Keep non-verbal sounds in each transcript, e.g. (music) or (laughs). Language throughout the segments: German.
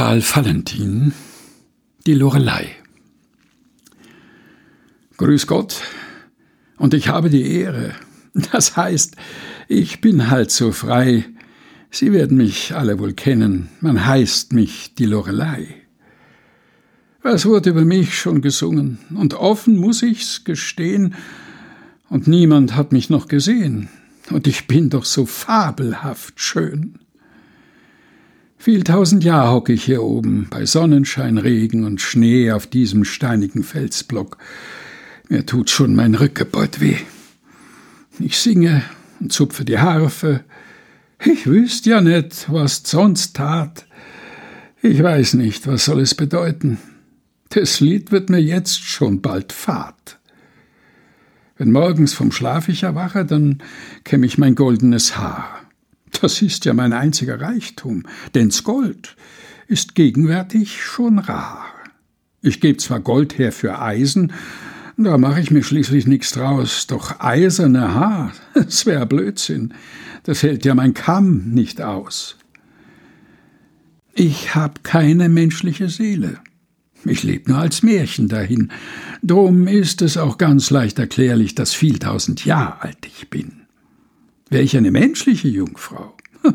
Karl Valentin Die Lorelei Grüß Gott, und ich habe die Ehre. Das heißt, ich bin halt so frei. Sie werden mich alle wohl kennen. Man heißt mich die Lorelei. Was wurde über mich schon gesungen? Und offen muss ich's gestehen. Und niemand hat mich noch gesehen. Und ich bin doch so fabelhaft schön. Viel tausend Jahr hocke ich hier oben, bei Sonnenschein, Regen und Schnee auf diesem steinigen Felsblock. Mir tut schon mein Rückgebeut weh. Ich singe und zupfe die Harfe. Ich wüsst ja nicht, was sonst tat. Ich weiß nicht, was soll es bedeuten. Das Lied wird mir jetzt schon bald fad. Wenn morgens vom Schlaf ich erwache, dann kämm ich mein goldenes Haar. Das ist ja mein einziger Reichtum, denn's Gold ist gegenwärtig schon rar. Ich geb zwar Gold her für Eisen, da mache ich mir schließlich nichts draus, doch eiserne Haar, (laughs) das wär Blödsinn, das hält ja mein Kamm nicht aus. Ich hab keine menschliche Seele. Ich leb nur als Märchen dahin. Drum ist es auch ganz leicht erklärlich, dass viel tausend Jahr alt ich bin. Wäre ich eine menschliche Jungfrau? (laughs)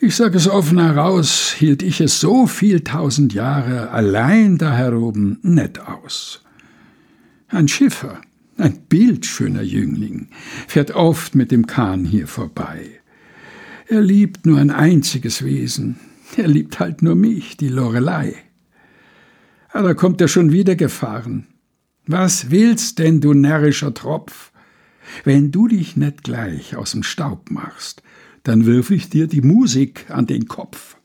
Ich sage es offen heraus, hielt ich es so viel tausend Jahre allein da heroben net aus. Ein Schiffer, ein bildschöner Jüngling, fährt oft mit dem Kahn hier vorbei. Er liebt nur ein einziges Wesen, er liebt halt nur mich, die Lorelei. Ah, da kommt er schon wieder gefahren. Was willst denn, du närrischer Tropf? Wenn du dich nicht gleich aus dem Staub machst, dann wirf ich dir die Musik an den Kopf.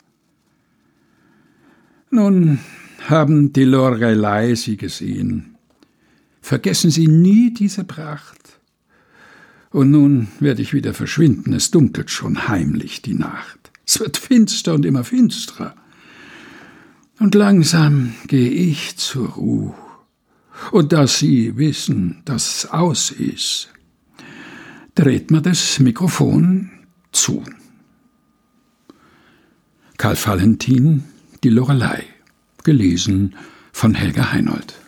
Nun haben die Lorelei sie gesehen. Vergessen Sie nie diese Pracht. Und nun werde ich wieder verschwinden, es dunkelt schon heimlich die Nacht. Es wird finster und immer finsterer. Und langsam gehe ich zur Ruhe. Und dass Sie wissen, dass aus ist, dreht man das Mikrofon zu. Karl Valentin, Die Lorelei, gelesen von Helga Heinold.